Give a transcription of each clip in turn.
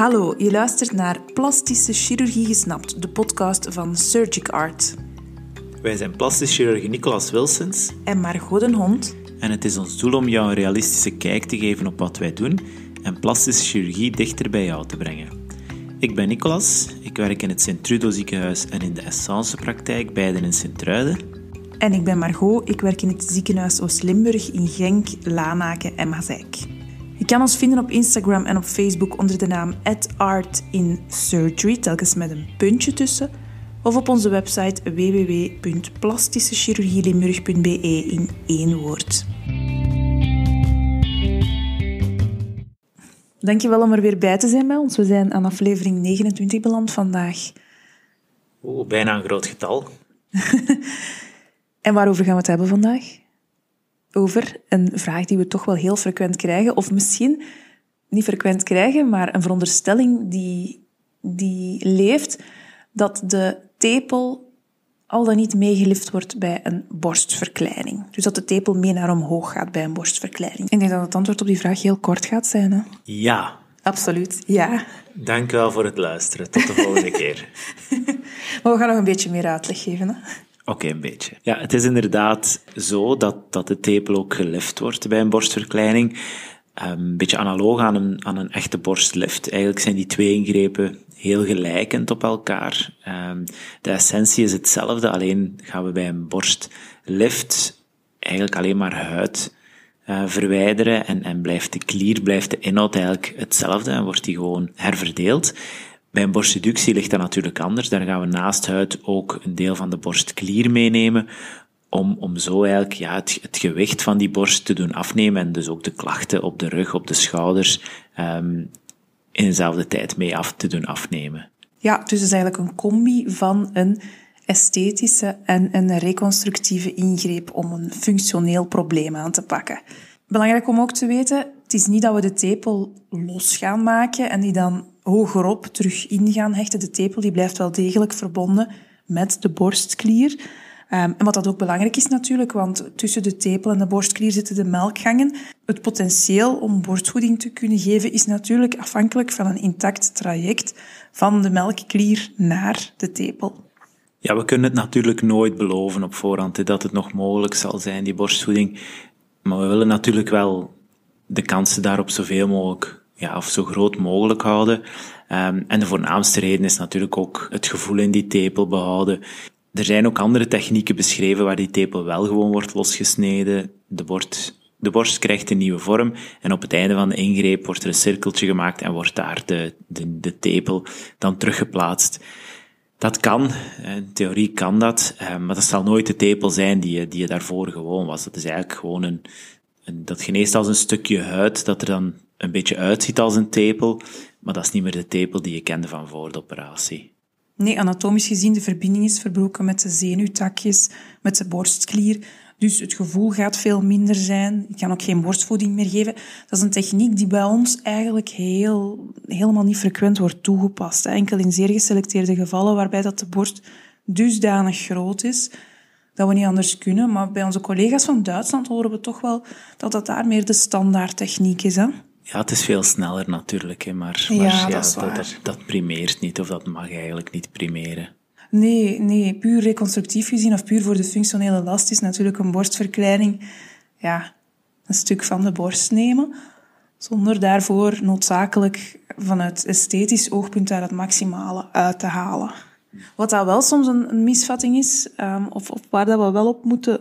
Hallo, je luistert naar Plastische Chirurgie Gesnapt, de podcast van Surgic Art. Wij zijn plastisch chirurg Nicolas Wilsons En Margot den Hond. en het is ons doel om jou een realistische kijk te geven op wat wij doen en plastische chirurgie dichter bij jou te brengen. Ik ben Nicolas, ik werk in het Sint-Trudo ziekenhuis en in de Essence praktijk, beide in Sint-Truiden. En ik ben Margot, ik werk in het ziekenhuis Oost-Limburg in Genk, Lanaken en Mazijk. Kan ons vinden op Instagram en op Facebook onder de naam @artinsurgery, telkens met een puntje tussen, of op onze website www.plastischechirurgielimburg.be in één woord. Dankjewel om er weer bij te zijn bij ons. We zijn aan aflevering 29 beland vandaag. Oeh, bijna een groot getal. En waarover gaan we het hebben vandaag? Over een vraag die we toch wel heel frequent krijgen, of misschien niet frequent krijgen, maar een veronderstelling die, die leeft, dat de tepel al dan niet meegelift wordt bij een borstverkleining. Dus dat de tepel mee naar omhoog gaat bij een borstverkleining. Ik denk dat het antwoord op die vraag heel kort gaat zijn. Hè? Ja, Absoluut, ja. dank u wel voor het luisteren. Tot de volgende keer. Maar we gaan nog een beetje meer uitleg geven. Hè? Oké, een beetje. Ja, het is inderdaad zo dat, dat de tepel ook gelift wordt bij een borstverkleining. Ehm, Een beetje analoog aan een, aan een echte borstlift. Eigenlijk zijn die twee ingrepen heel gelijkend op elkaar. Ehm, de essentie is hetzelfde, alleen gaan we bij een borstlift eigenlijk alleen maar huid eh, verwijderen en, en blijft de klier, blijft de inhoud eigenlijk hetzelfde en wordt die gewoon herverdeeld. Bij een borstreductie ligt dat natuurlijk anders. Daar gaan we naast huid ook een deel van de borstklier meenemen, om, om zo eigenlijk ja, het, het gewicht van die borst te doen afnemen en dus ook de klachten op de rug, op de schouders, ehm, in dezelfde tijd mee af te doen afnemen. Ja, dus het is eigenlijk een combi van een esthetische en een reconstructieve ingreep om een functioneel probleem aan te pakken. Belangrijk om ook te weten, het is niet dat we de tepel los gaan maken en die dan hogerop terug in gaan hechten. De tepel die blijft wel degelijk verbonden met de borstklier. Um, en wat dat ook belangrijk is natuurlijk, want tussen de tepel en de borstklier zitten de melkgangen. Het potentieel om borstvoeding te kunnen geven is natuurlijk afhankelijk van een intact traject van de melkklier naar de tepel. Ja, we kunnen het natuurlijk nooit beloven op voorhand, hè, dat het nog mogelijk zal zijn, die borstvoeding. Maar we willen natuurlijk wel de kansen daarop zoveel mogelijk, ja, of zo groot mogelijk houden. Um, en de voornaamste reden is natuurlijk ook het gevoel in die tepel behouden. Er zijn ook andere technieken beschreven waar die tepel wel gewoon wordt losgesneden. De borst, de borst krijgt een nieuwe vorm en op het einde van de ingreep wordt er een cirkeltje gemaakt en wordt daar de, de, de tepel dan teruggeplaatst. Dat kan, in theorie kan dat, maar dat zal nooit de tepel zijn die je, die je daarvoor gewoon was. Dat is eigenlijk gewoon een, een, dat geneest als een stukje huid dat er dan een beetje uitziet als een tepel, maar dat is niet meer de tepel die je kende van voor de operatie. Nee, anatomisch gezien, de verbinding is verbroken met de zenuwtakjes, met de borstklier. Dus het gevoel gaat veel minder zijn. Je kan ook geen borstvoeding meer geven. Dat is een techniek die bij ons eigenlijk heel, helemaal niet frequent wordt toegepast. Enkel in zeer geselecteerde gevallen waarbij dat de borst dusdanig groot is dat we niet anders kunnen. Maar bij onze collega's van Duitsland horen we toch wel dat dat daar meer de standaardtechniek is. Hè? Ja, het is veel sneller natuurlijk, hè, maar, maar ja, dat dat, dat primeert niet, of dat mag eigenlijk niet primeren. Nee, nee, puur reconstructief gezien of puur voor de functionele last is natuurlijk een borstverkleining ja, een stuk van de borst nemen, zonder daarvoor noodzakelijk vanuit esthetisch oogpunt daar het maximale uit te halen. Wat dat wel soms een, een misvatting is, um, of, of waar dat we wel op moeten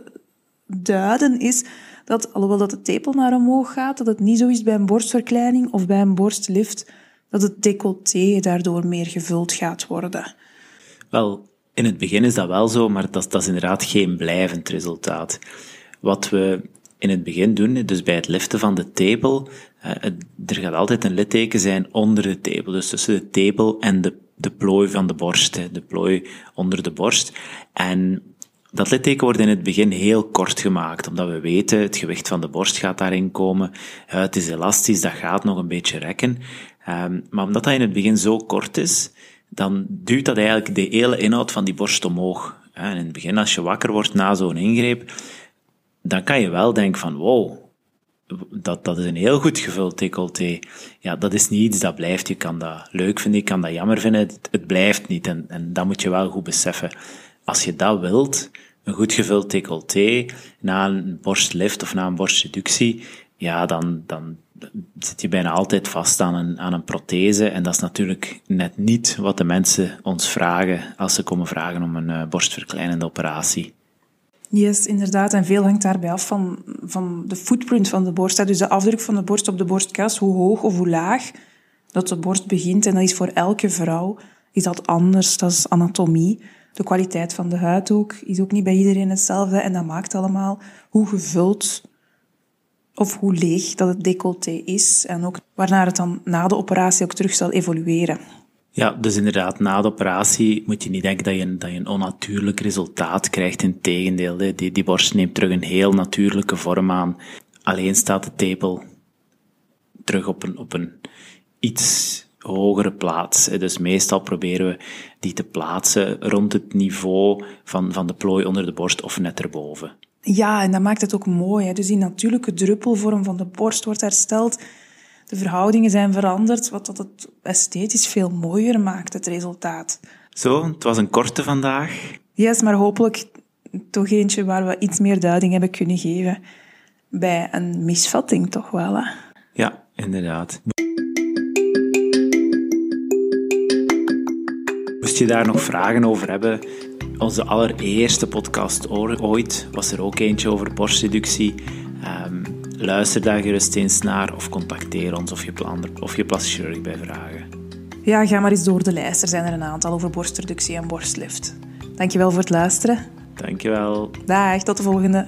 duiden, is dat, alhoewel dat de tepel naar omhoog gaat, dat het niet zo is bij een borstverkleining of bij een borstlift, dat het decolleté daardoor meer gevuld gaat worden. Wel, in het begin is dat wel zo, maar dat, dat is inderdaad geen blijvend resultaat. Wat we in het begin doen, dus bij het liften van de tepel, uh, er gaat altijd een litteken zijn onder de tepel, dus tussen de tepel en de, de plooi van de borst, de plooi onder de borst. En dat litteken wordt in het begin heel kort gemaakt, omdat we weten, het gewicht van de borst gaat daarin komen, het is elastisch, dat gaat nog een beetje rekken. Um, maar omdat dat in het begin zo kort is, dan duwt dat eigenlijk de hele inhoud van die borst omhoog. En in het begin, als je wakker wordt na zo'n ingreep, dan kan je wel denken van, wow, dat, dat is een heel goed gevuld decolleté. Ja, dat is niet iets dat blijft. Je kan dat leuk vinden, je kan dat jammer vinden. Het, het blijft niet. En, en dat moet je wel goed beseffen. Als je dat wilt, een goed gevuld decolleté, na een borstlift of na een borstreductie, ja, dan, dan zit je bijna altijd vast aan een, aan een prothese. En dat is natuurlijk net niet wat de mensen ons vragen als ze komen vragen om een uh, borstverkleinende operatie. Yes, inderdaad. En veel hangt daarbij af van, van de footprint van de borst. Dus de afdruk van de borst op de borstkas, hoe hoog of hoe laag dat de borst begint. En dat is voor elke vrouw is dat anders. Dat is anatomie. De kwaliteit van de huid ook is ook niet bij iedereen hetzelfde. En dat maakt allemaal hoe gevuld of hoe leeg dat het decolleté is. En ook waarnaar het dan na de operatie ook terug zal evolueren. Ja, dus inderdaad, na de operatie moet je niet denken dat je dat je een onnatuurlijk resultaat krijgt. Integendeel, die, die borst neemt terug een heel natuurlijke vorm aan. Alleen staat de tepel terug op een, op een iets hogere plaats. Dus meestal proberen we die te plaatsen rond het niveau van, van de plooi onder de borst of net erboven. Ja, en dat maakt het ook mooi. Hè? Dus die natuurlijke druppelvorm van de borst wordt hersteld. De verhoudingen zijn veranderd, wat dat het esthetisch veel mooier maakt, het resultaat. Zo, het was een korte vandaag. Yes, maar hopelijk toch eentje waar we iets meer duiding hebben kunnen geven bij een misvatting, toch wel. Hè? Ja, inderdaad. Je daar nog vragen over hebben, onze allereerste podcast ooit was er ook eentje over borstreductie. Um, luister daar gerust eens naar of contacteer ons of je, plan, of je plastisch chirurg bij vragen. Ja, ga maar eens door de lijst. Er zijn er een aantal over borstreductie en borstlift. Dankjewel voor het luisteren. Dankjewel. Dag, tot de volgende.